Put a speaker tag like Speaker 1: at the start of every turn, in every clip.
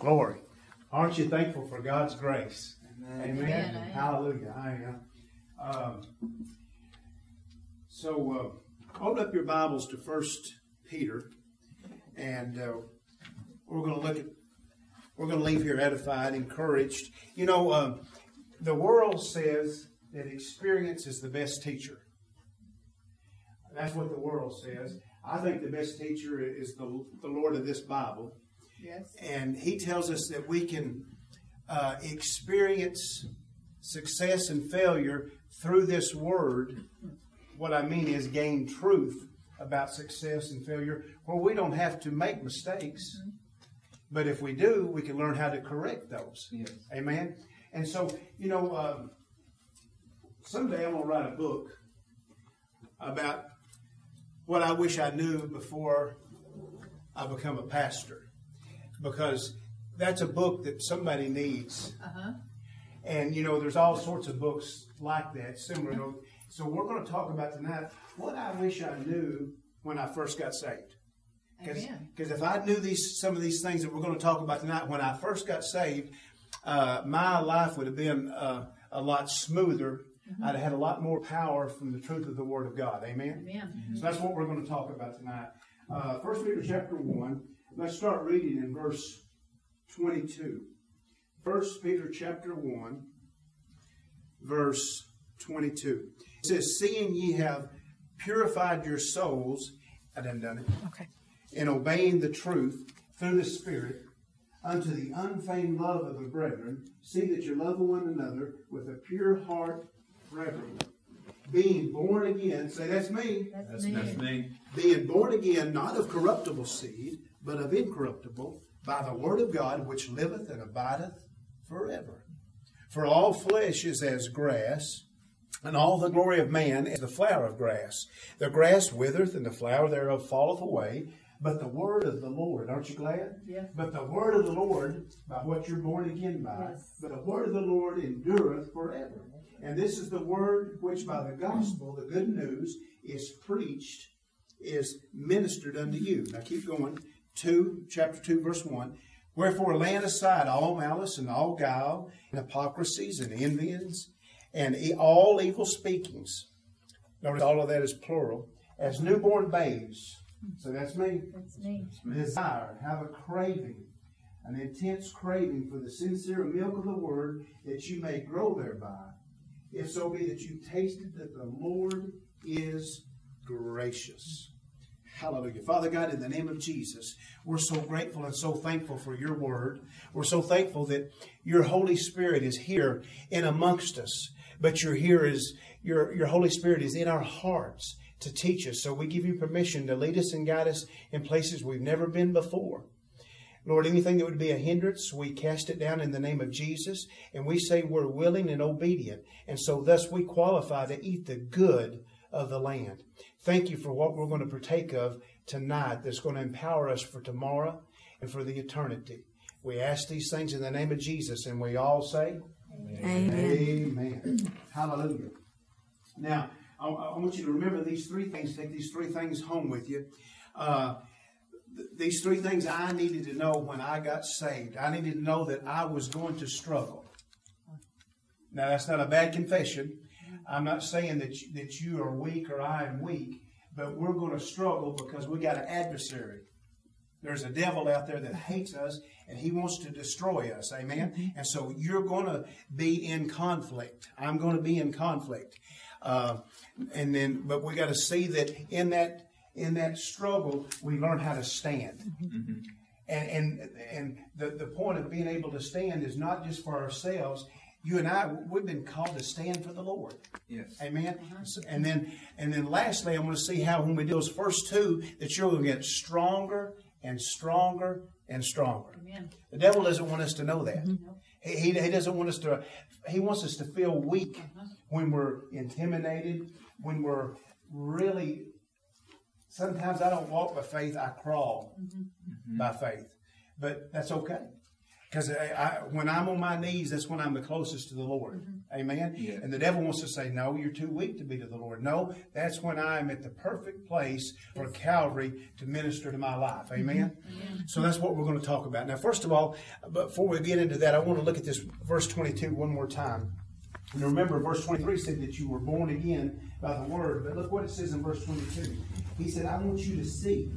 Speaker 1: Glory. Aren't you thankful for God's grace?
Speaker 2: Amen.
Speaker 1: Amen.
Speaker 3: Amen.
Speaker 1: Hallelujah. I am. Um, so, uh, open up your Bibles to First Peter, and uh, we're going to look at. We're going to leave here edified, encouraged. You know, uh, the world says that experience is the best teacher. That's what the world says. I think the best teacher is the, the Lord of this Bible.
Speaker 3: Yes.
Speaker 1: And he tells us that we can uh, experience success and failure through this word. What I mean is gain truth about success and failure where we don't have to make mistakes. But if we do, we can learn how to correct those.
Speaker 2: Yes.
Speaker 1: Amen. And so, you know, um, someday I'm going to write a book about what I wish I knew before I become a pastor, because that's a book that somebody needs.
Speaker 3: Uh huh.
Speaker 1: And you know, there's all sorts of books like that, similar. To, so we're going to talk about tonight what I wish I knew when I first got saved. Because if I knew these some of these things that we're going to talk about tonight when I first got saved, uh, my life would have been uh, a lot smoother. I'd have had a lot more power from the truth of the Word of God. Amen.
Speaker 3: Amen.
Speaker 1: So that's what we're going to talk about tonight. Uh, First Peter chapter one. Let's start reading in verse twenty-two. First Peter chapter one, verse twenty-two. It says, "Seeing ye have purified your souls, I done done it,
Speaker 3: Okay.
Speaker 1: in obeying the truth through the Spirit." Unto the unfeigned love of the brethren, see that you love one another with a pure heart reverently. Being born again, say that's me
Speaker 3: That's,
Speaker 2: That's,
Speaker 3: me.
Speaker 2: that's me.
Speaker 1: being born again, not of corruptible seed, but of incorruptible, by the word of God, which liveth and abideth forever. For all flesh is as grass, and all the glory of man is the flower of grass. The grass withereth, and the flower thereof falleth away. But the word of the Lord, aren't you glad?
Speaker 3: Yes.
Speaker 1: But the word of the Lord, by what you're born again by,
Speaker 3: Yes.
Speaker 1: but the word of the Lord endureth forever. And this is the word which by the gospel, the good news, is preached, is ministered unto you. Now keep going. 2, chapter 2, verse 1. Wherefore laying aside all malice and all guile and hypocrisies and envyings and all evil speakings. Notice all of that is plural. As newborn babes. So that's me
Speaker 3: That's me.
Speaker 1: desire, have a craving, an intense craving for the sincere milk of the word, that you may grow thereby. If so be that you tasted that the Lord is gracious. Hallelujah. Father God, in the name of Jesus, we're so grateful and so thankful for your word. We're so thankful that your Holy Spirit is here in amongst us. But you're here is your, your Holy Spirit is in our hearts to teach us. So we give you permission to lead us and guide us in places we've never been before. Lord, anything that would be a hindrance, we cast it down in the name of Jesus, and we say we're willing and obedient. And so thus we qualify to eat the good of the land. Thank you for what we're going to partake of tonight that's going to empower us for tomorrow and for the eternity. We ask these things in the name of Jesus, and we all say,
Speaker 4: Amen.
Speaker 1: Amen. Hallelujah. Now, I, I want you to remember these three things. Take these three things home with you. Uh, th- these three things I needed to know when I got saved. I needed to know that I was going to struggle. Now, that's not a bad confession. I'm not saying that you, that you are weak or I am weak, but we're going to struggle because we got an adversary. There's a devil out there that hates us and he wants to destroy us. Amen. And so you're going to be in conflict. I'm going to be in conflict. Uh, and then, but we got to see that in that in that struggle, we learn how to stand. And and and the, the point of being able to stand is not just for ourselves. You and I, we've been called to stand for the Lord.
Speaker 2: Yes.
Speaker 1: Amen. So- And then, and then, lastly, I want to see how when we do those first two, that you're going to get stronger and stronger and stronger.
Speaker 3: Amen.
Speaker 1: The devil doesn't want us to know that. Mm-hmm. He, he, he doesn't want us to. He wants us to feel weak uh-huh. when we're intimidated, when we're really. Sometimes I don't walk by faith; I crawl mm-hmm. Mm-hmm. by faith, but that's okay. Because when I'm on my knees, that's when I'm the closest to the Lord. Mm-hmm. Amen.
Speaker 2: Yeah.
Speaker 1: And the devil wants to say, "No, you're too weak to be to the Lord." No, that's when I'm at the perfect place for Calvary to minister to my life. Mm-hmm. Amen. Mm-hmm. So that's what we're going to talk about now. First of all, before we get into that, I want to look at this verse 22 one more time. And remember, verse 23 said that you were born again by the word. But look what it says in verse 22. He said, I want you to see,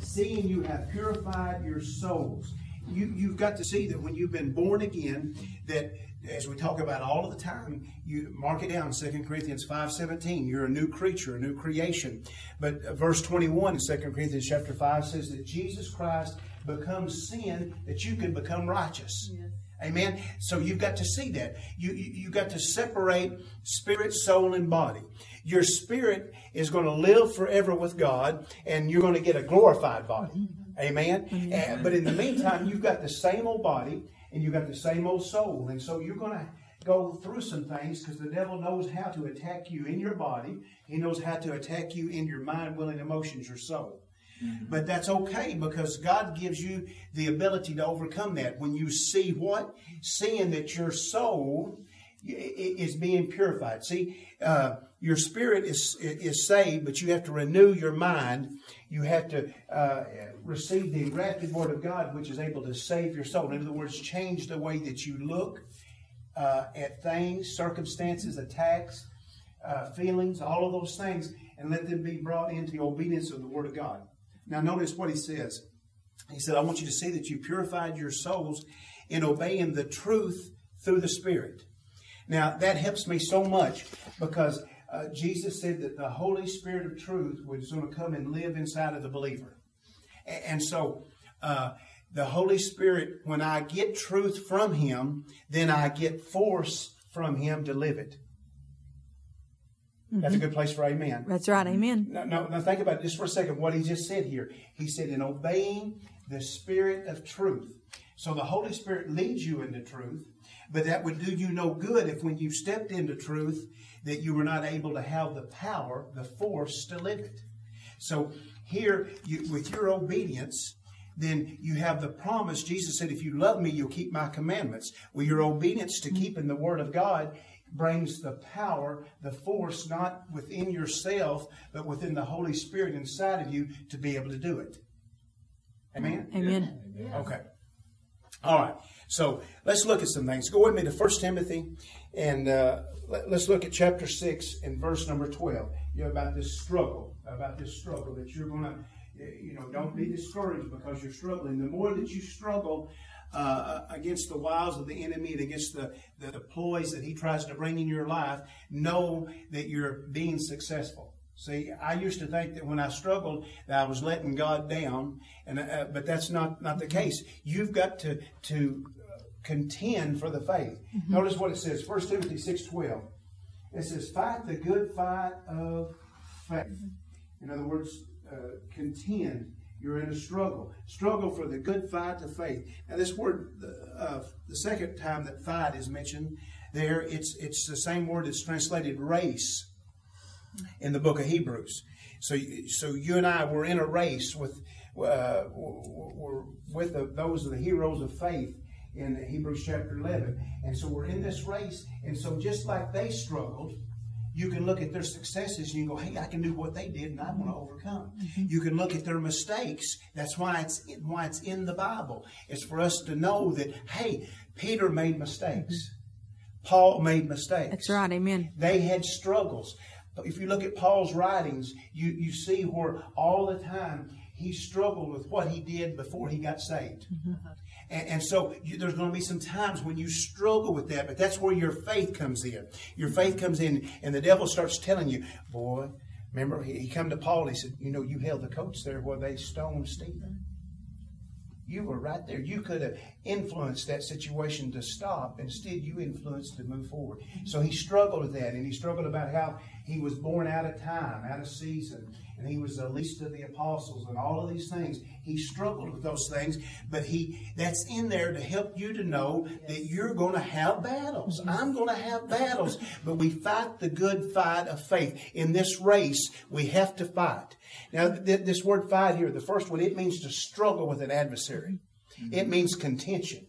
Speaker 1: seeing you have purified your souls you, you've got to see that when you've been born again, that as we talk about all of the time, you mark it down, 2 Corinthians 5.17, you're a new creature, a new creation. But uh, verse 21 in 2 Corinthians chapter 5 says that Jesus Christ becomes sin that you can become righteous. Yes. Amen. So you've got to see that. You, you you got to separate spirit, soul, and body. Your spirit is going to live forever with God, and you're going to get a glorified body. Mm-hmm. Amen. And, but in the meantime, you've got the same old body and you've got the same old soul. And so you're going to go through some things because the devil knows how to attack you in your body. He knows how to attack you in your mind, will, and emotions, your soul. Mm-hmm. But that's okay because God gives you the ability to overcome that. When you see what? Seeing that your soul is being purified. See, uh, your spirit is, is saved, but you have to renew your mind. You have to uh, receive the engrafted Word of God, which is able to save your soul. In other words, change the way that you look uh, at things, circumstances, attacks, uh, feelings, all of those things, and let them be brought into obedience of the Word of God. Now, notice what he says. He said, I want you to see that you purified your souls in obeying the truth through the Spirit. Now, that helps me so much because uh, Jesus said that the Holy Spirit of truth was going to come and live inside of the believer. And, and so, uh, the Holy Spirit, when I get truth from Him, then I get force from Him to live it. Mm-hmm. That's a good place for amen.
Speaker 4: That's right, amen.
Speaker 1: Now, now, now, think about this for a second, what he just said here. He said, in obeying the Spirit of truth. So the Holy Spirit leads you into truth, but that would do you no good if when you stepped into truth that you were not able to have the power, the force to live it. So here, you, with your obedience, then you have the promise. Jesus said, if you love me, you'll keep my commandments. Well, your obedience to keeping the word of God brings the power, the force, not within yourself, but within the Holy Spirit inside of you to be able to do it. Amen?
Speaker 4: Amen.
Speaker 1: Okay. All right. So let's look at some things. Go with me to 1 Timothy and uh, let, us look at chapter 6 and verse number 12. You know, about this struggle, about this struggle that you're going to, you know, don't be discouraged because you're struggling. The more that you struggle, uh, against the wiles of the enemy and against the, the, the ploys that he tries to bring in your life, know that you're being successful. See, I used to think that when I struggled, that I was letting God down, and uh, but that's not not the case. You've got to to contend for the faith. Mm-hmm. Notice what it says, 1 Timothy six twelve. It says, "Fight the good fight of faith." In other words, uh, contend. You're in a struggle. Struggle for the good fight of faith. Now, this word, uh, the second time that fight is mentioned there, it's it's the same word that's translated race in the book of Hebrews. So, so you and I were in a race with, uh, we're with the, those of the heroes of faith in Hebrews chapter 11. And so we're in this race. And so just like they struggled, you can look at their successes and you go, hey, I can do what they did and I'm going to overcome. Mm-hmm. You can look at their mistakes. That's why it's, why it's in the Bible. It's for us to know that, hey, Peter made mistakes. Mm-hmm. Paul made mistakes.
Speaker 4: That's right. Amen.
Speaker 1: They had struggles But if you look at Paul's writings, you, you see where all the time he struggled with what he did before he got saved. Mm-hmm. And, and, so you, there's going to be some times when you struggle with that, but that's where your faith comes in. Your faith comes in, and the devil starts telling you, boy, remember, he, he come to Paul, he said, you know, you held the coats there where they stoned Stephen. You were right there. You could have influenced that situation to stop. Instead, you influenced to move forward. So he struggled with that, and he struggled about how he was born out of time, out of season, and he was the least of the apostles, and all of these things. He struggled with those things, but he that's in there to help you to know that you're going to have battles. I'm going to have battles, but we fight the good fight of faith. In this race, we have to fight. Now, th- this word fight here, the first one, it means to struggle with an adversary. It means contention.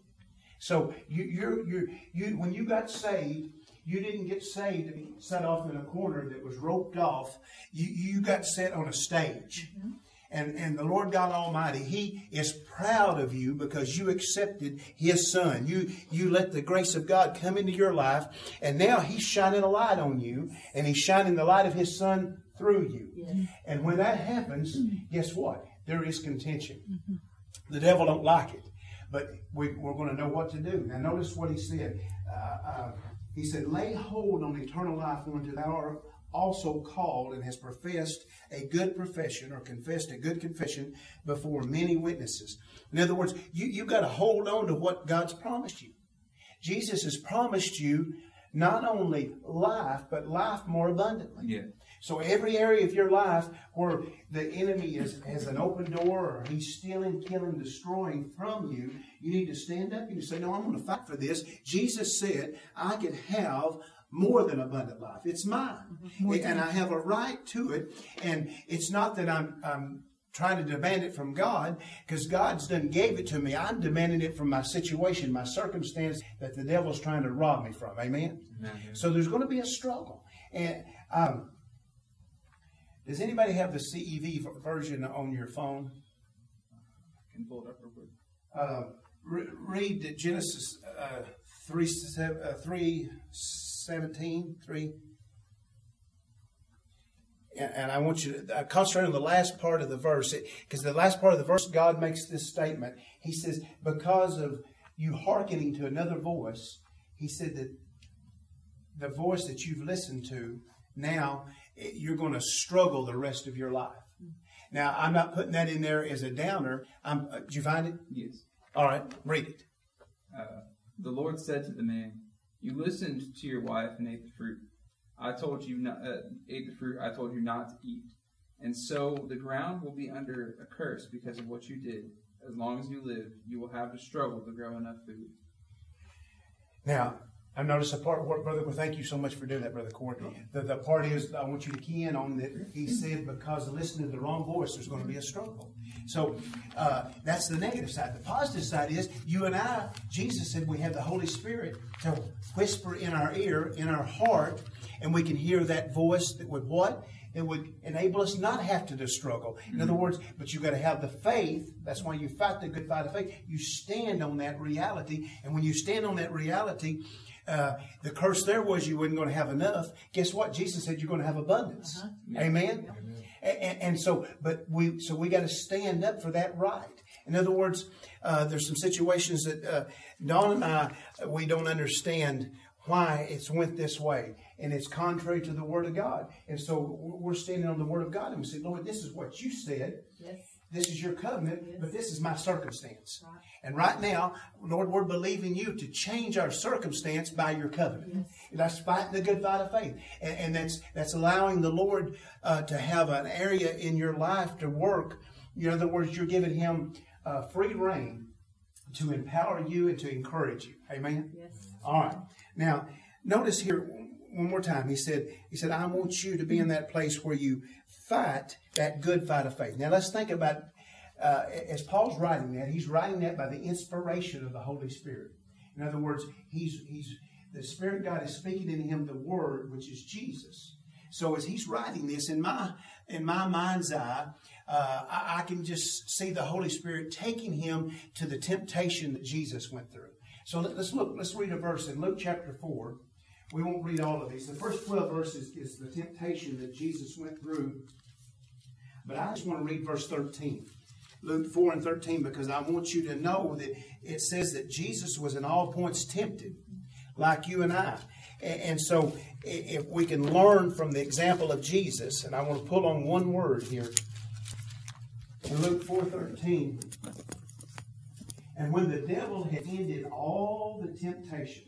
Speaker 1: So you, you're, you're, you, when you got saved, you didn't get saved and be set off in a corner that was roped off. You, you got set on a stage. Mm-hmm. And, and the Lord God Almighty, He is proud of you because you accepted His Son. You, you let the grace of God come into your life, and now He's shining a light on you, and He's shining the light of His Son through you. Yes. And when that happens, guess what? There is contention. Mm-hmm. The devil don't like it, but we, are going to know what to do. Now, notice what He said. Uh, uh, he said, Lay hold on eternal life unto thou art also called and has professed a good profession or confessed a good confession before many witnesses. In other words, you, you've got to hold on to what God's promised you. Jesus has promised you not only life, but life more abundantly.
Speaker 2: Yeah.
Speaker 1: So every area of your life where the enemy is, has an open door or he's stealing, killing, destroying from you, you need to stand up and you say, No, I'm going to fight for this. Jesus said, I can have more than abundant life. It's mine. Mm-hmm. And I have a right to it. And it's not that I'm, I'm trying to demand it from God because God's done gave it to me. I'm demanding it from my situation, my circumstance that the devil's trying to rob me from. Amen? Amen. So there's going to be a struggle. And um, does anybody have the CEV version on your phone?
Speaker 2: I can pull it up real quick.
Speaker 1: Uh, re- read Genesis uh, 3, uh, 3 17, 3. And I want you to uh, concentrate on the last part of the verse, because the last part of the verse, God makes this statement. He says, Because of you hearkening to another voice, He said that the voice that you've listened to, now you're going to struggle the rest of your life. Now, I'm not putting that in there as a downer. I'm, uh, did you find it?
Speaker 2: Yes.
Speaker 1: All right, read it.
Speaker 2: Uh, the Lord said to the man, You listened to your wife and ate the fruit. I told you not uh, ate the fruit. I told you not to eat. And so the ground will be under a curse because of what you did. As long as you live, you will have to struggle to grow enough food.
Speaker 1: Now, I noticed a part, brother. Well, thank you so much for doing that, brother Corey. The, the part is I want you to key in on that. He said because of listening to the wrong voice, there's going to be a struggle. So uh, that's the negative side. The positive side is you and I. Jesus said we have the Holy Spirit to whisper in our ear, in our heart, and we can hear that voice that would what it would enable us not have to struggle. In other words, but you've got to have the faith. That's why you fight the good fight of faith. You stand on that reality. And when you stand on that reality, uh, the curse there was you weren't going to have enough. Guess what? Jesus said you're going to have abundance. Uh-huh. Amen. Amen. And, and, so, but we, so we got to stand up for that right. In other words, uh, there's some situations that uh, Don and I we don't understand why it's went this way, and it's contrary to the Word of God. And so we're standing on the Word of God, and we say, Lord, this is what you said. Yes. This is your covenant, yes. but this is my circumstance. Right. And right now, Lord, we're believing you to change our circumstance by your covenant. Yes. That's fighting the good fight of faith. And, and that's, that's allowing the Lord uh, to have an area in your life to work. In other words, you're giving him uh, free rein to empower you and to encourage you. Amen? Yes. All right. Now, notice here one more time. He said, he said, I want you to be in that place where you fight that good fight of faith. Now let's think about, uh, as Paul's writing that, he's writing that by the inspiration of the Holy Spirit. In other words, he's, he's, the Spirit God is speaking in him the Word, which is Jesus. So as he's writing this in my, in my mind's eye, uh, I, I can just see the Holy Spirit taking him to the temptation that Jesus went through. So let, us look, let's read a verse in Luke chapter 4. We won't read all of these. The first 12 verses is the temptation that Jesus went through. But I just want to read verse 13. Luke 4 and 13, because I want you to know that it says that Jesus was in all points tempted, like you and I. And so, if we can learn from the example of Jesus, and I want to pull on one word here in Luke 4 13. And when the devil had ended all the temptations,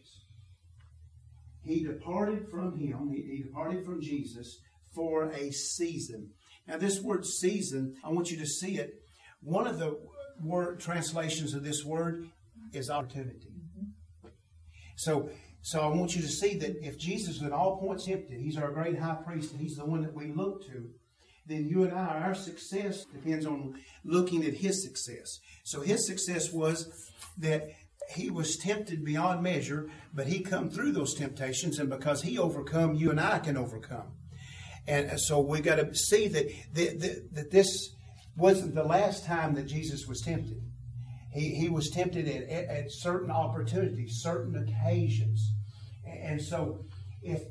Speaker 1: he departed from him, he, he departed from Jesus for a season. Now, this word season, I want you to see it. One of the word translations of this word is opportunity. So, so I want you to see that if Jesus is at all points tempted, he's our great high priest, and he's the one that we look to, then you and I, our success depends on looking at his success. So his success was that he was tempted beyond measure, but he come through those temptations, and because he overcome, you and I can overcome. And so we got to see that, that, that this wasn't the last time that Jesus was tempted. He, he was tempted at, at, at certain opportunities, certain occasions. And so if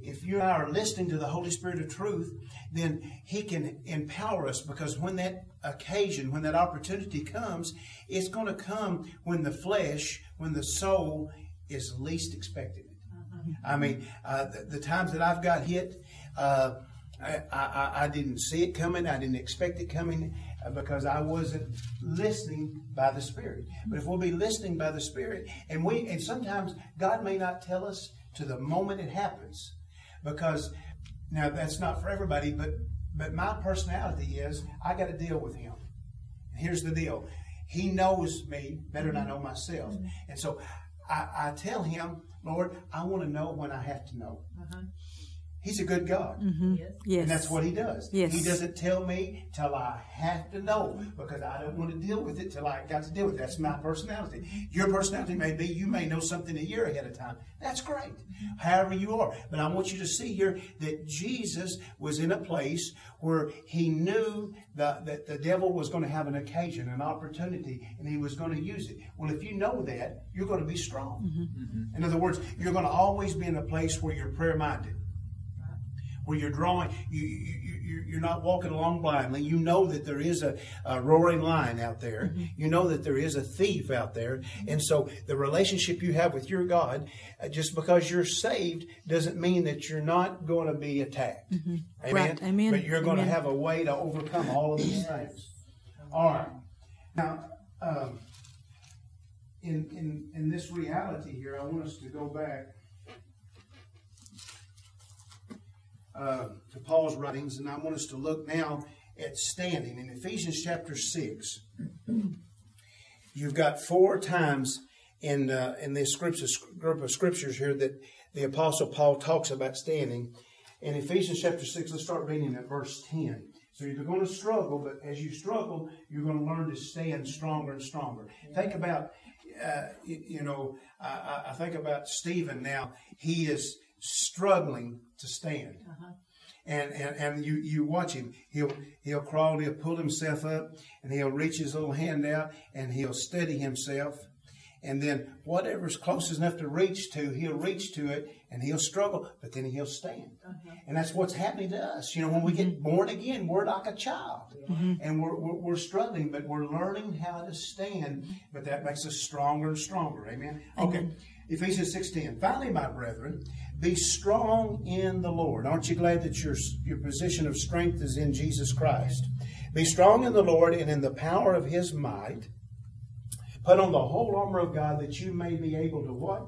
Speaker 1: if you and I are listening to the Holy Spirit of truth, then He can empower us because when that occasion, when that opportunity comes, it's going to come when the flesh, when the soul is least expecting it. Uh-huh. I mean, uh, the, the, times that I've got hit, uh, I, I, I, didn't see it coming. I didn't expect it coming uh, because I wasn't listening by the Spirit. But if we'll be listening by the Spirit, and we, and sometimes God may not tell us to the moment it happens, because now that's not for everybody, but but my personality is I got to deal with him. And here's the deal: he knows me better than I know myself, and so I, I tell him, Lord, I want to know when I have to know. Uh-huh. He's a good God.
Speaker 3: Mm-hmm. Yes.
Speaker 1: And that's what he does.
Speaker 3: Yes.
Speaker 1: He doesn't tell me till I have to know because I don't want to deal with it till I got to deal with it. That's my personality. Your personality may be you may know something a year ahead of time. That's great. However you are. But I want you to see here that Jesus was in a place where he knew that, that the devil was going to have an occasion, an opportunity, and he was going to use it. Well, if you know that, you're going to be strong. Mm-hmm. Mm-hmm. In other words, you're going to always be in a place where you're prayer minded where you're drawing, you, you, you're not walking along blindly. You know that there is a, a roaring lion out there. Mm-hmm. You know that there is a thief out there. And so the relationship you have with your God, uh, just because you're saved, doesn't mean that you're not going to be attacked.
Speaker 3: Mm-hmm.
Speaker 1: Amen?
Speaker 3: Right. Amen.
Speaker 1: But you're going
Speaker 3: Amen.
Speaker 1: to have a way to overcome all of these things. All right. Now, um, in, in, in this reality here, I want us to go back uh, to Paul's writings, and I want us to look now at standing. In Ephesians chapter 6, you've got four times in, uh, in this group of scriptures here that the Apostle Paul talks about standing. In Ephesians chapter 6, let's start reading at verse 10. So you're going to struggle, but as you struggle, you're going to learn to stand stronger and stronger. Think about, uh, you, you, know, I, I think about Stephen now. He is struggling to stand. Uh-huh. And, and, and you, you watch him. He'll, he'll crawl, he'll pull himself up, and he'll reach his little hand out, and he'll steady himself. And then whatever's close enough to reach to, he'll reach to it, and he'll struggle, but then he'll stand. Uh-huh. And that's what's happening to us. You know, when we get mm-hmm. born again, we're like a child. Mm-hmm. And we're, we're, we're, struggling, but we're learning how to stand. But that makes us stronger and stronger. Amen? Okay. Ephesians 6.10. Finally, my brethren, be strong in the Lord. Aren't you glad that your, your position of strength is in Jesus Christ? Be strong in the Lord and in the power of his might. Put on the whole armor of God that you may be able to what?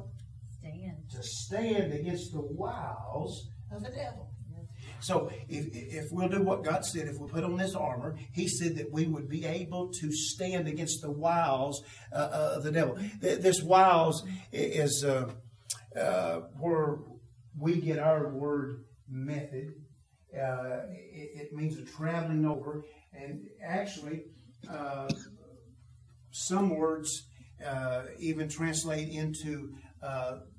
Speaker 3: Stand.
Speaker 1: To stand against the wiles of the devil. So if, if we'll do what God said, if we put on this armor, He said that we would be able to stand against the wiles uh, uh of the devil. This wiles is uh, uh, where we get our word method. Uh, it, it, means a traveling over, and actually, some words even translate into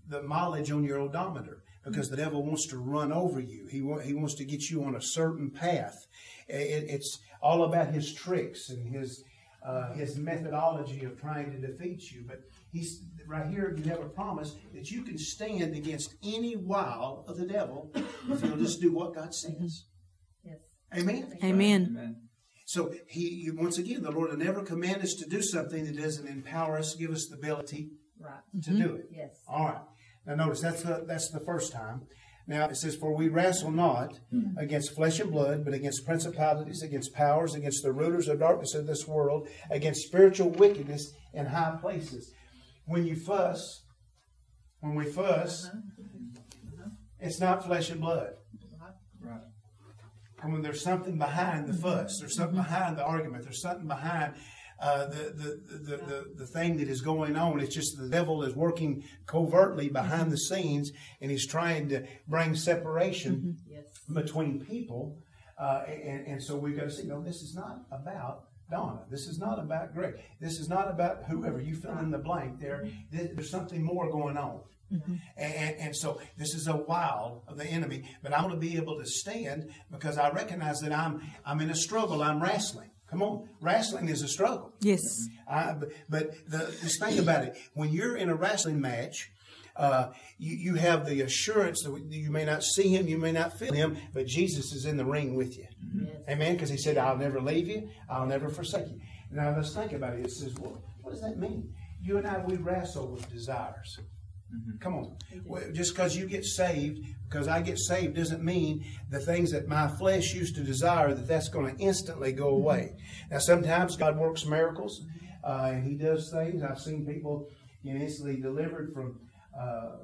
Speaker 1: the mileage on your odometer because the devil wants to run over you. He, wa- he wants to get you on a certain path. It, it's all about his tricks and his uh, his methodology of trying to defeat you. But he's right here. You have a promise that you can stand against any wile of the devil if you'll just do what God says. Yes. Amen.
Speaker 3: Amen. Amen.
Speaker 1: So he once again, the Lord will never command us to do something that doesn't empower us, give us the ability right. to mm-hmm. do it.
Speaker 3: Yes.
Speaker 1: All right. Now notice that's the that's the first time. Now it says, For we wrestle not mm-hmm. against flesh and blood, but against principalities, against powers, against the rulers of darkness of this world, against spiritual wickedness in high places. When you fuss, when we fuss, uh-huh. it's not flesh and blood. Right. And when there's something behind the fuss, there's something behind the argument, there's something behind uh, the, the, the, the, the thing that is going on. It's just the devil is working covertly behind the scenes and he's trying to bring separation mm-hmm. yes. between people. Uh, and, and so we've got to see, no, this is not about Donna. This is not about Greg. This is not about whoever. You fill in the blank there. There's something more going on. And, and, and, so this is a wild of the enemy, but I'm going to be able to stand because I recognize that I'm I'm in a struggle. I'm wrestling. Come on, wrestling is a struggle.
Speaker 4: Yes.
Speaker 1: I, but but the, just think about it. When you're in a wrestling match, uh, you, you have the assurance that you may not see him, you may not feel him, but Jesus is in the ring with you.
Speaker 3: Yes.
Speaker 1: Amen. Because he said, "I'll never leave you. I'll never forsake you." Now let's think about it. It says, well, what does that mean? You and I, we wrestle with desires. Come on. Well, just because you get saved, because I get saved, doesn't mean the things that my flesh used to desire that that's going to instantly go away. Now, sometimes God works miracles, uh, and He does things. I've seen people get instantly delivered from uh,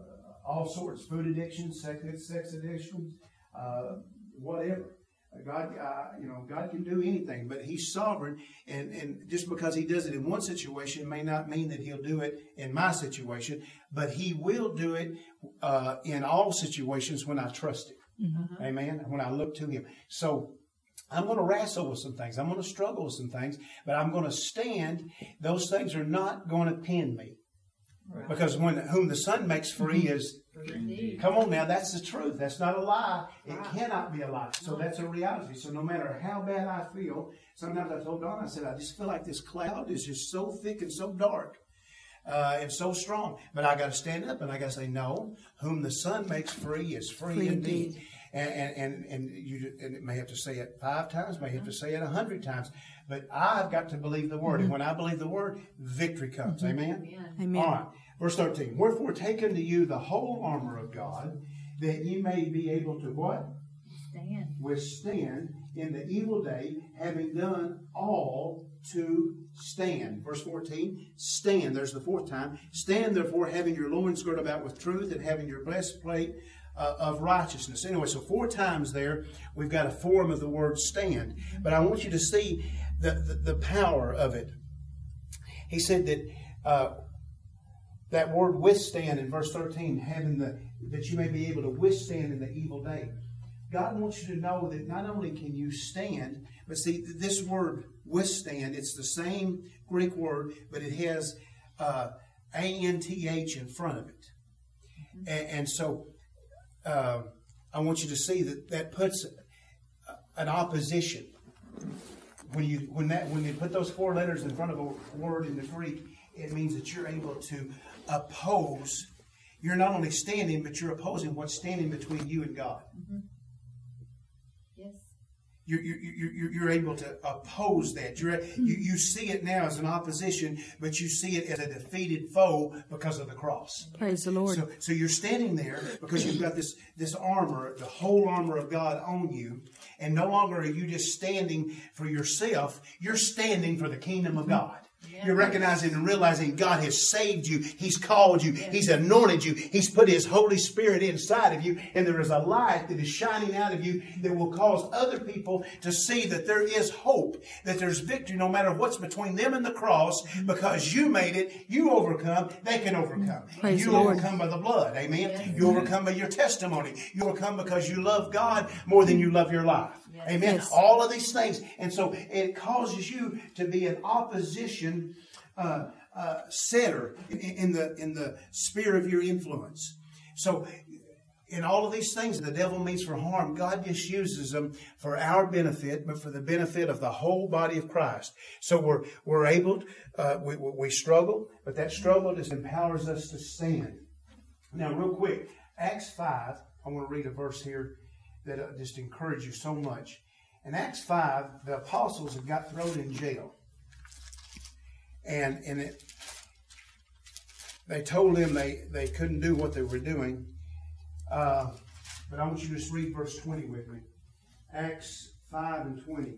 Speaker 1: all sorts, food addictions, sex, sex addictions, uh, whatever. God, uh, you know, God can do anything, but He's sovereign, and, and just because He does it in one situation may not mean that He'll do it in my situation, but He will do it uh, in all situations when I trust Him. Amen. When I look to Him. So I'm going to wrestle with some things. I'm going to struggle with some things, but I'm going to stand. Those things are not going to pin me.
Speaker 2: Right.
Speaker 1: Because when whom the Son makes free is
Speaker 3: Indeed.
Speaker 1: Come on now, that's the truth. That's not a lie. It cannot be a lie. So that's a reality. So no matter how bad I feel, sometimes I told Don, I said, I just feel like this cloud is just so thick and so dark. Uh, and so strong, but I got to stand up and I got to say, "No, whom the Son makes free is free,
Speaker 4: Free
Speaker 1: indeed."
Speaker 4: indeed.
Speaker 1: And and and, and you and it may have to say it five times, may have to say it a hundred times, but I've got to believe the word. And when I believe the word, victory comes. Amen.
Speaker 3: Amen.
Speaker 4: Amen.
Speaker 1: All right, verse 13. Wherefore take unto you the whole armor of God, that ye may be able to what?
Speaker 3: Stand.
Speaker 1: Withstand in the evil day, having done all to stand. Verse 14, stand. There's the fourth time. Stand therefore, having your loins girt about with truth, and having your breastplate uh, of righteousness. Anyway, so four times there, we've got a form of the word stand. But I want you to see the, the, the power of it. He said that uh, that word withstand in verse 13, having the that you may be able to withstand in the evil day. God wants you to know that not only can you stand, but see this word withstand, it's the same Greek word, but it has uh, A-N-T-H in front of it. And, and so uh, I want you to see that that puts an opposition. When you when that when you put those four letters in front of a word in the Greek, it means that you're able to oppose. You're not only standing, but you're opposing what's standing between you and God. Mm-hmm.
Speaker 3: Yes.
Speaker 1: You're, you're, you're, you're able to oppose that. You're, mm-hmm. you, you see it now as an opposition, but you see it as a defeated foe because of the cross.
Speaker 4: Praise the Lord.
Speaker 1: So, so you're standing there because you've got this, this armor, the whole armor of God on you. And no longer are you just standing for yourself, you're standing for the kingdom of mm-hmm. God. You're recognizing and realizing God has saved you. He's called you. He's anointed you. He's put His Holy Spirit inside of you. And there is a light that is shining out of you that will cause other people to see that there is hope, that there's victory no matter what's between them and the cross because you made it. You overcome. They can overcome.
Speaker 4: Praise
Speaker 1: you overcome by the blood. Amen. You overcome by your testimony. You overcome because you love God more than you love your life. Amen.
Speaker 4: Yes.
Speaker 1: All of these things. And so it causes you to be an opposition uh, uh, setter in, in the in the sphere of your influence. So in all of these things the devil means for harm, God just uses them for our benefit, but for the benefit of the whole body of Christ. So we're we're able, uh, we, we we struggle, but that struggle just empowers us to stand. Now, real quick, Acts 5, I want to read a verse here that uh, just encourage you so much. In Acts 5, the apostles had got thrown in jail. And, and it, they told them they, they couldn't do what they were doing. Uh, but I want you to just read verse 20 with me. Acts 5 and 20.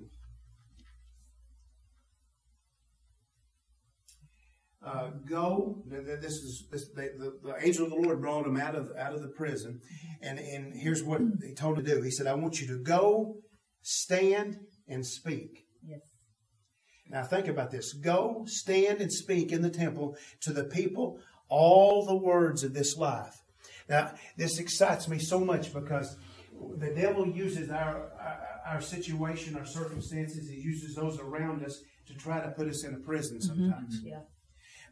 Speaker 1: Uh, go. th- th- This is this, they, the, the angel of the Lord brought him out of out of the prison, and and here's what he told him to do. He said, "I want you to go, stand, and speak."
Speaker 3: Yes.
Speaker 1: Now think about this: go, stand, and speak in the temple to the people all the words of this life. Now this excites me so much because the devil uses our our, our situation, our circumstances. He uses those around us to try to put us in a prison sometimes.
Speaker 3: Yeah.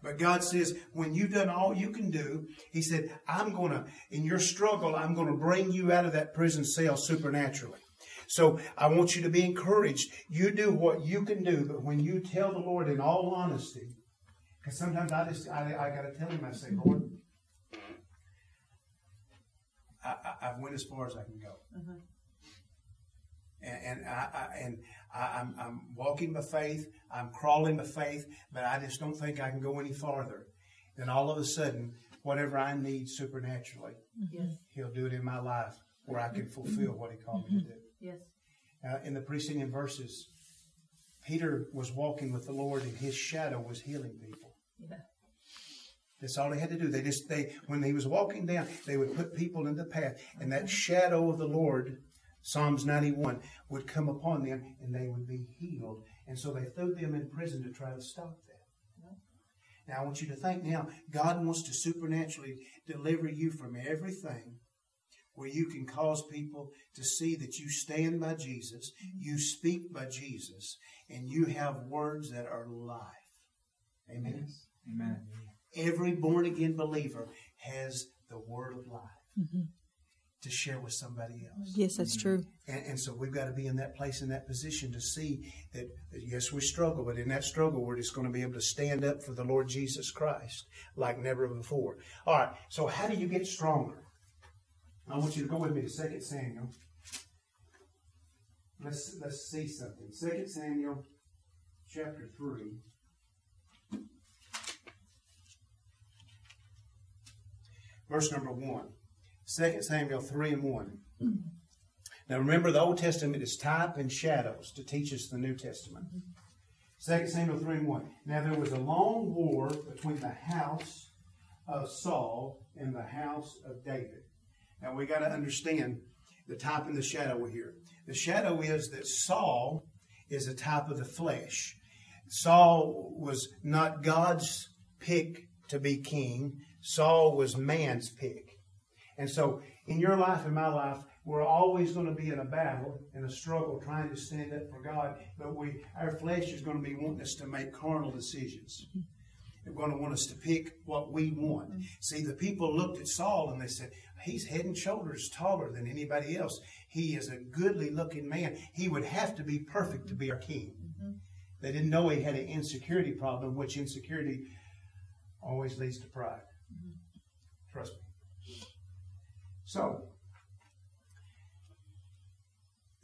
Speaker 1: But God says, when you've done all you can do, He said, I'm going to, in your struggle, I'm going to bring you out of that prison cell supernaturally. So I want you to be encouraged. You do what you can do, but when you tell the Lord in all honesty, because sometimes I just, I, I got to tell Him, I say, Lord, I, I've went as far as I can go. Mm-hmm. And, and I, I and I, I'm, I'm walking by faith. I'm crawling by faith, but I just don't think I can go any farther. Then all of a sudden, whatever I need supernaturally,
Speaker 3: Yes.
Speaker 1: He'll do it in my life where I can fulfill what He called me to do.
Speaker 3: Yes.
Speaker 1: Uh, in the preceding verses, Peter was walking with the Lord, and his shadow was healing people.
Speaker 3: Yeah.
Speaker 1: That's all they had to do. They just they when he was walking down, they would put people in the path, and that shadow of the Lord, Psalms ninety one, would come upon them, and they would be healed. And so they threw them in prison to try to stop that. Now I want you to think now, God wants to supernaturally deliver you from everything where you can cause people to see that you stand by Jesus, you speak by Jesus, and you have words that are life. Amen.
Speaker 2: Amen.
Speaker 1: Every born again believer has the word of life mm-hmm. To share with somebody else.
Speaker 4: Yes, that's mm-hmm. true.
Speaker 1: And, and so we've got to be in that place, in that position to see that, that, yes, we struggle, but in that struggle, we're just going to be able to stand up for the Lord Jesus Christ like never before. All right, so how do you get stronger? I want you to go with me to 2 Samuel. Let's, let's see something. 2 Samuel chapter 3. Verse number 1. 2 Samuel 3 and 1. Hmm. Now remember, the Old Testament is type and shadows to teach us the New Testament. 2 Samuel 3 and 1. Now there was a long war between the house of Saul and the house of David. Now we got to understand the type and the shadow here. The shadow is that Saul is a type of the flesh. Saul was not God's pick to be king. Saul was man's pick. And so in your life and my life, we're always going to be in a battle and a struggle trying to stand up for God, but we our flesh is going to be wanting us to make carnal decisions. They're going to want us to pick what we want. See, the people looked at Saul and they said, He's head and shoulders taller than anybody else. He is a goodly looking man. He would have to be perfect to be our king. They didn't know he had an insecurity problem, which insecurity always leads to pride. Trust me. So,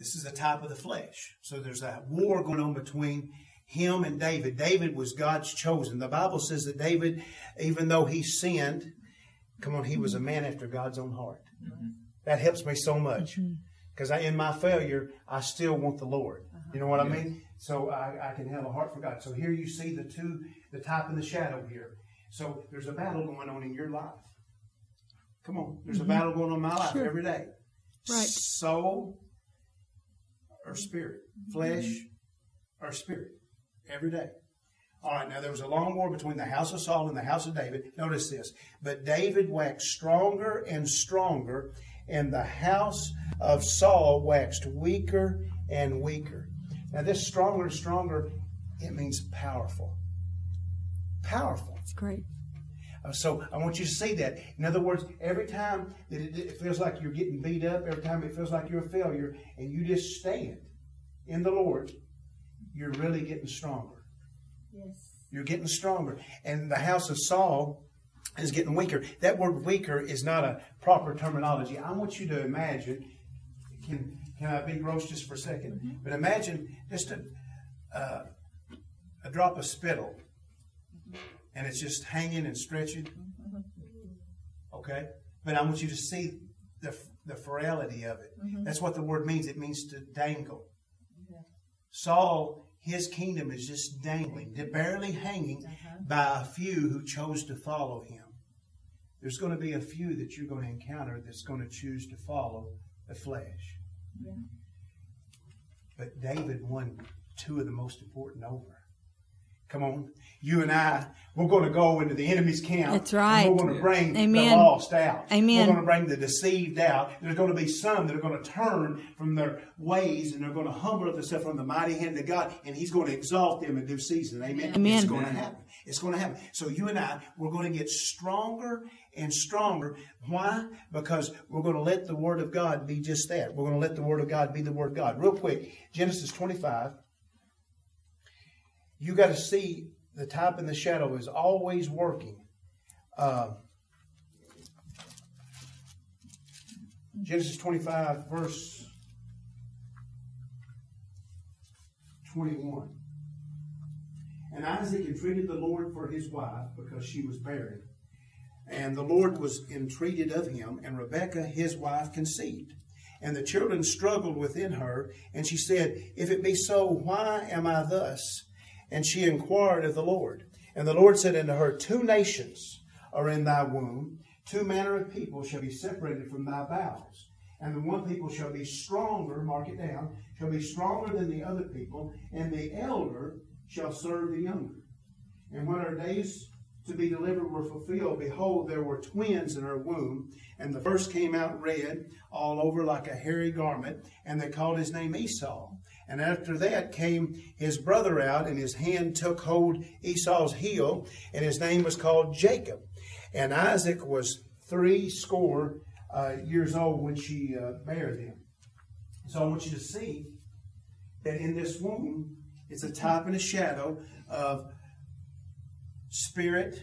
Speaker 1: this is a type of the flesh. So there's a war going on between him and David. David was God's chosen. The Bible says that David, even though he sinned, come on, he was a man after God's own heart. Mm-hmm. That helps me so much. Mm-hmm. Because in my failure, I still want the Lord. Uh-huh. You know what I mean? So I, I can have a heart for God. So here you see the two, the type and the shadow here. So there's a battle going on in your life. Come on. There's a mm-hmm. battle going on in my life
Speaker 4: Sure.
Speaker 1: every day.
Speaker 4: Right.
Speaker 1: Soul or spirit. Mm-hmm. Flesh or spirit. Every day. All right, now there was a long war between the house of Saul and the house of David. Notice this. But David waxed stronger and stronger, and the house of Saul waxed weaker and weaker. Now, this stronger and stronger, it means powerful. Powerful.
Speaker 4: It's great.
Speaker 1: Uh, So I want you to see that. In other words, every time that it, feels like you're getting beat up, every time it feels like you're a failure, and you just stand in the Lord, you're really getting stronger.
Speaker 3: Yes.
Speaker 1: You're getting stronger. And the house of Saul is getting weaker. That word weaker is not a proper terminology. I want you to imagine, can, can I be gross just for a 2nd But imagine just a, uh, a drop of spittle, and it's just hanging and stretching. Mm-hmm. Okay? But I want you to see the, the frailty of it. Mm-hmm. That's what the word means. It means to dangle. Saul, his kingdom is just dangling, barely hanging uh-huh. by a few who chose to follow him. There's going to be a few that you're going to encounter that's going to choose to follow the flesh.
Speaker 3: Yeah.
Speaker 1: But David won two of the most important over Come on. You and I, we're going to go into the enemy's camp.
Speaker 4: That's right.
Speaker 1: We're going to bring
Speaker 4: Amen.
Speaker 1: the lost out.
Speaker 4: Amen.
Speaker 1: We're going to bring the deceived out. There's going to be some that are going to turn from their ways and they're going to humble themselves from the mighty hand of God, and He's going to exalt them in due season. Amen.
Speaker 4: Amen.
Speaker 1: It's going to happen. It's going to happen. So you and I, we're going to get stronger and stronger. Why? Because we're going to let the Word of God be just that. We're going to let the Word of God be the Word of God. Real quick, Genesis 25. You got to see the type and the shadow is always working. Uh, Genesis 25, verse 21. And Isaac entreated the Lord for his wife because she was barren. And the Lord was entreated of him, and Rebekah his wife conceived. And the children struggled within her, and she said, If it be so, why am I thus? And she inquired of the Lord. And the Lord said unto her, Two nations are in thy womb, two manner of people shall be separated from thy bowels. And the one people shall be stronger, mark it down, shall be stronger than the other people, and the elder shall serve the younger. And when her days to be delivered were fulfilled, behold, there were twins in her womb. And the first came out red, all over like a hairy garment, and they called his name Esau. And after that came his brother out, and his hand took hold Esau's heel, and his name was called Jacob. And Isaac was three score uh, years old when she uh, bare them. So I want you to see that in this womb, it's a type and a shadow of spirit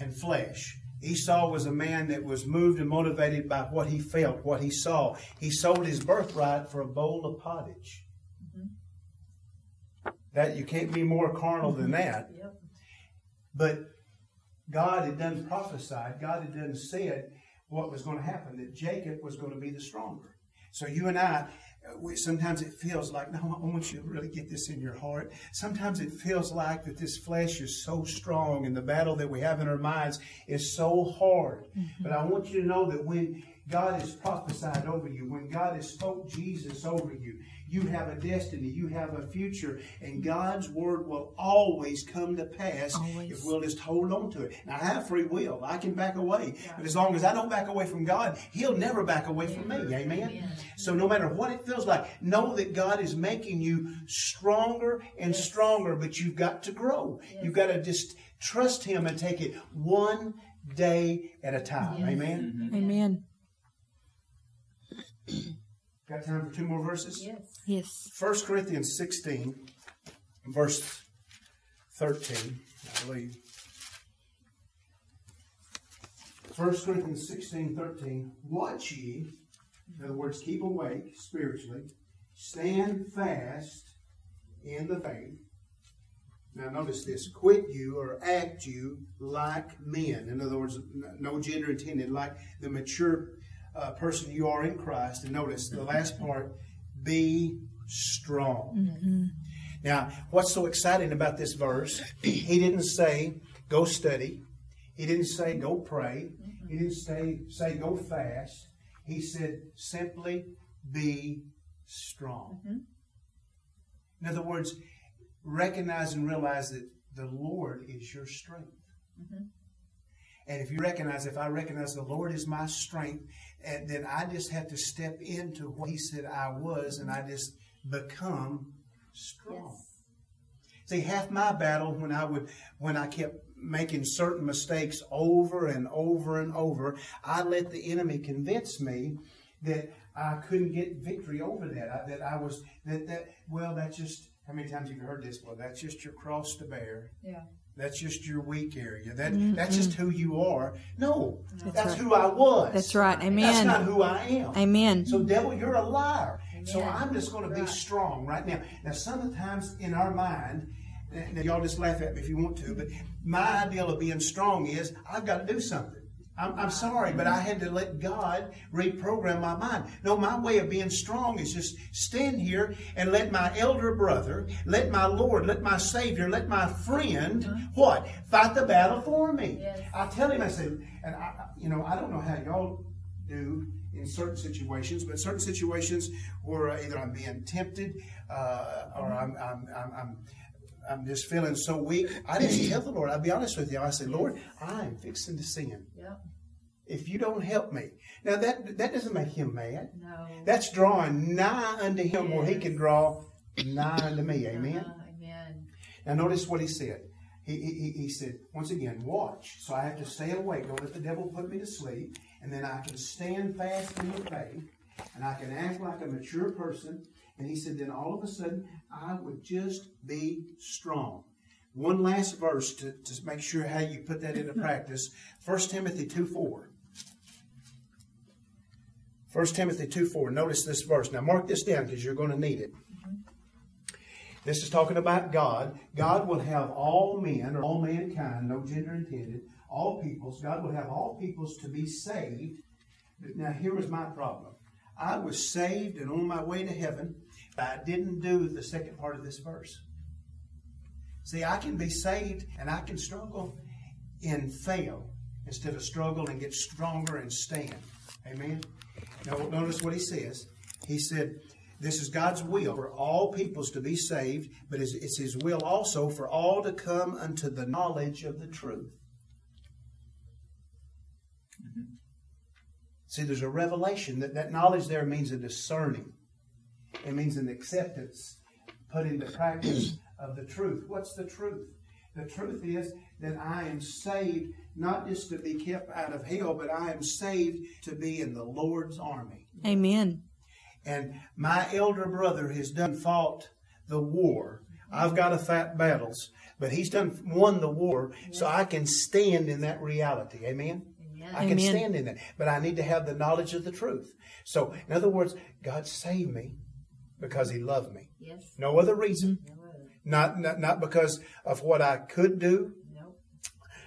Speaker 1: and flesh. Esau was a man that was moved and motivated by what he felt, what he saw. He sold his birthright for a bowl of pottage. That you can't be more carnal than mm-hmm. that.
Speaker 3: Yep.
Speaker 1: But God had done prophesied, God had done said what was going to happen, that Jacob was going to be the stronger. So you and I, we, sometimes it feels like, no, I want you to really get this in your heart. Sometimes it feels like that this flesh is so strong and the battle that we have in our minds is so hard. Mm-hmm. But I want you to know that when God has prophesied over you, when God has spoke Jesus over you, you have a destiny, you have a future, and God's word will always come to pass
Speaker 4: Always.
Speaker 1: if we'll just hold on to it. Now, I have free will. I can back away. But as long as I don't back away from God, He'll never back away from me. Amen?
Speaker 3: Amen.
Speaker 1: So no matter what it feels like, know that God is making you stronger and stronger, but you've got to grow. You've got to just trust Him and take it one day at a time.
Speaker 3: Yes.
Speaker 1: Amen?
Speaker 4: Amen.
Speaker 1: Got time for two more verses?
Speaker 3: Yes.
Speaker 4: Yes.
Speaker 1: 1 Corinthians 16, verse 13, I believe. 1 Corinthians 16, 13. Watch ye, in other words, keep awake spiritually, stand fast in the faith. Now, notice this quit you or act you like men. In other words, no gender intended, like the mature uh, person you are in Christ. And notice the mm-hmm. last part be strong. Mm-hmm. Now, what's so exciting about this verse? He didn't say go study. He didn't say go pray. He didn't say say go fast. He said simply be strong. Mm-hmm. In other words, recognize and realize that the Lord is your strength. And if you recognize, if I recognize the Lord is my strength, and then I just have to step into what He said I was, and I just become strong.
Speaker 3: Yes.
Speaker 1: See, half my battle when I would when I kept making certain mistakes over and over and over, I let the enemy convince me that I couldn't get victory over that. I, that I was that that well, that's just how many times have you heard this? Well, that's just your cross to bear.
Speaker 3: Yeah.
Speaker 1: That's just your weak area. That mm-hmm. that's just who you are. No, that's,
Speaker 4: right.
Speaker 1: who I was.
Speaker 4: That's right. Amen.
Speaker 1: That's
Speaker 4: Amen.
Speaker 1: not who I am.
Speaker 4: Amen.
Speaker 1: So, devil, you're a liar. So, I'm just going to be
Speaker 3: Right.
Speaker 1: strong right now. Now, sometimes in our mind, and y'all just laugh at me if you want to, but my ideal of being strong is I've got to do something. I'm, I'm sorry, but I had to let God reprogram my mind. No, my way of being strong is just stand here and let my elder brother, let my Lord, let my Savior, let my friend, mm-hmm. what? Fight the battle for me.
Speaker 3: Yes.
Speaker 1: I tell him, I said, and I, you know, I don't know how y'all do in certain situations, but certain situations where uh, either I'm being tempted uh, or I'm, mm-hmm. I'm, I'm, I'm I'm just feeling so weak. I just tell the Lord, I'll be honest with you. I say, Lord, I'm fixing to sin.
Speaker 3: Yep.
Speaker 1: If you don't help me. Now that that doesn't make him mad.
Speaker 3: No.
Speaker 1: That's drawing nigh unto him where he can draw nigh unto me. Amen.
Speaker 3: Uh-huh. Amen.
Speaker 1: Now notice what he said. He, he, he said, once again, watch. So I have to stay awake. Don't let the devil put me to sleep. And then I can stand fast in the faith. And I can act like a mature person. And he said, then all of a sudden, I would just be strong. One last verse to, to make sure how you put that into practice. 1 Timothy 2 4. 1 Timothy 2 4. Notice this verse. Now mark this down because you're going to need it. This is talking about God. God will have all men, or all mankind, no gender intended, all peoples. God will have all peoples to be saved. Now here was my problem. I was saved and on my way to heaven, but I didn't do the second part of this verse. See, I can be saved and I can struggle and fail instead of struggle and get stronger and stand. Amen. Notice what he says. He said, this is God's will for all peoples to be saved, but it's, it's His will also for all to come unto the knowledge of the truth. Mm-hmm. See, there's a revelation that that knowledge there means a discerning. It means an acceptance, put into practice of the truth. What's the truth? The truth is that I am saved not just to be kept out of hell, but I am saved to be in the Lord's army.
Speaker 4: Amen.
Speaker 1: And my elder brother has done fought the war. I've got to fight battles, but he's done won the war, so I can stand in that reality. Amen.
Speaker 3: Amen.
Speaker 1: I can
Speaker 4: Amen.
Speaker 1: stand in that, but I need to have the knowledge of the truth. So, in other words, God saved me because He loved me.
Speaker 3: Yes.
Speaker 1: No other reason.
Speaker 3: No other.
Speaker 1: Not, not not because of what I could do,
Speaker 3: Nope.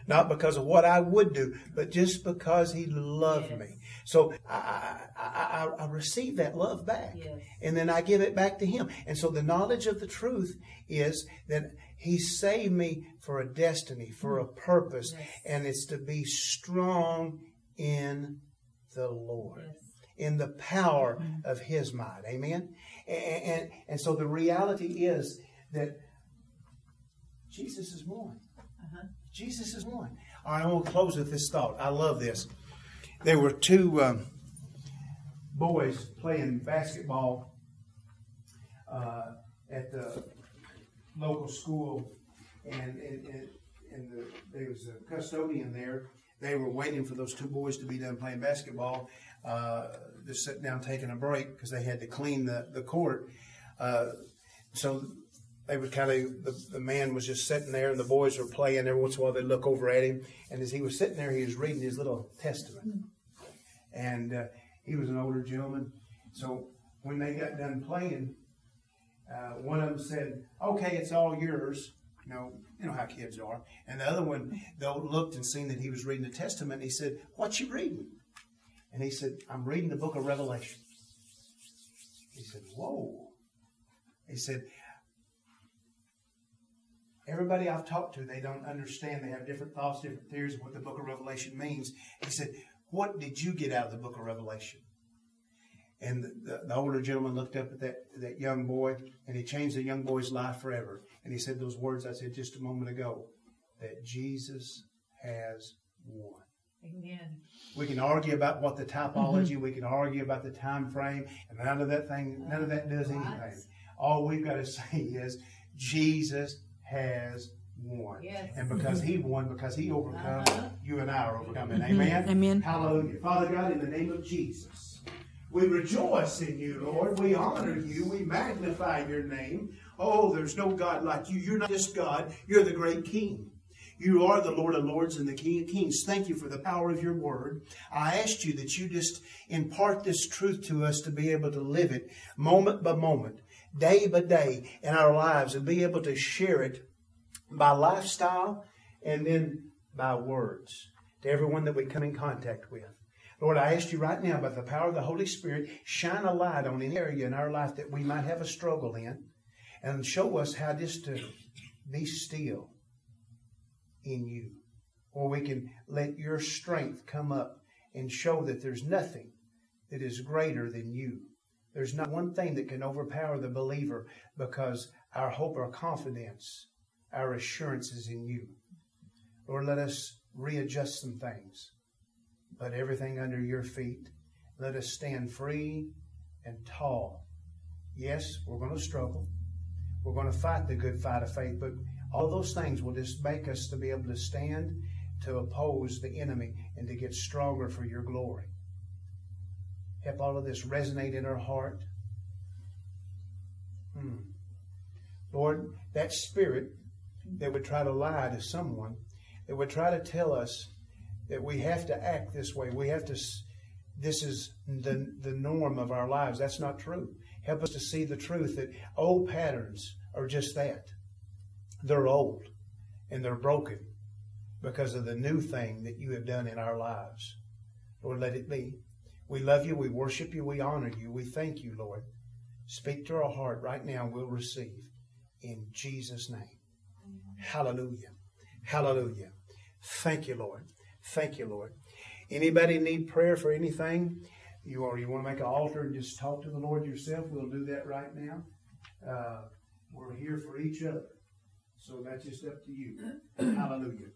Speaker 1: Not because of what I would do, but just because He loved
Speaker 3: Yes.
Speaker 1: me. So I, I, I, I receive that love back,
Speaker 3: Yes.
Speaker 1: and then I give it back to Him. And so the knowledge of the truth is that He saved me for a destiny, for a purpose,
Speaker 3: Yes.
Speaker 1: and it's to be strong in the Lord in the power of his might. Amen. And, and and so the reality is that Jesus is one.
Speaker 3: Uh-huh.
Speaker 1: Jesus is one. All right, I want to close with this thought. I love this. There were two um, boys playing basketball uh, at the local school, and, and, and, and the, there was a custodian there. They were waiting for those two boys to be done playing basketball, uh, just sitting down taking a break because they had to clean the, the court. Uh, so they would kind of, the, the man was just sitting there and the boys were playing. Every once in a while they'd look over at him. And as he was sitting there, he was reading his little testament. And uh, he was an older gentleman. So when they got done playing, uh, one of them said, "Okay, it's all yours." You know, you know how kids are. And the other one, though, looked and seen that he was reading the Testament. He said, "What you reading?" And he said, "I'm reading the Book of Revelation." He said, "Whoa!" He said, "Everybody I've talked to, they don't understand. They have different thoughts, different theories of what the Book of Revelation means." He said, "What did you get out of the Book of Revelation?" And the, the, the older gentleman looked up at that, that young boy and he changed the young boy's life forever. And he said those words I said just a moment ago that Jesus has won.
Speaker 3: Amen.
Speaker 1: We can argue about what the typology, we can argue about the time frame, and none of that thing, none of that does anything. All we've got to say is Jesus has won.
Speaker 3: Yes.
Speaker 1: And because he won, because he overcome,
Speaker 3: Uh-huh.
Speaker 1: you and I are overcoming. Amen.
Speaker 4: Amen.
Speaker 1: Hallelujah. Father God, in the name of Jesus, we rejoice in you, Lord. We honor you. We magnify your name. Oh, there's no God like you. You're not just God, you're the great King. You are the Lord of Lords and the King of Kings. Thank you for the power of your word. I asked you that you just impart this truth to us to be able to live it moment by moment, day by day in our lives and be able to share it by lifestyle and then by words to everyone that we come in contact with. Lord, I ask you right now, by the power of the Holy Spirit, shine a light on an area in our life that we might have a struggle in and show us how just to be still in you. Or we can let your strength come up and show that there's nothing that is greater than you. There's not one thing that can overpower the believer because our hope our confidence our assurance is in you. Lord, let us readjust some things. Put everything under your feet. Let us stand free and tall. Yes, we're going to struggle. We're going to fight the good fight of faith, but all those things will just make us to be able to stand to oppose the enemy and to get stronger for your glory. Help all of this resonate in our heart. Hmm. Lord, that spirit that would try to lie to someone, that would try to tell us that we have to act this way, we have to, this is the, the norm of our lives. That's not true. Help us to see the truth that old patterns are just that. They're old and they're broken because of the new thing that you have done in our lives. Lord, let it be. We love you, we worship you, we honor you, we thank you, Lord. Speak to our heart right now, we'll receive. In Jesus' name. Hallelujah. Hallelujah. Thank you, Lord. Thank you, Lord. Anybody need prayer for anything? You or you want to make an altar and just talk to the Lord yourself? We'll do that right now. Uh, we're here for each other. So that's just up to you. Hallelujah.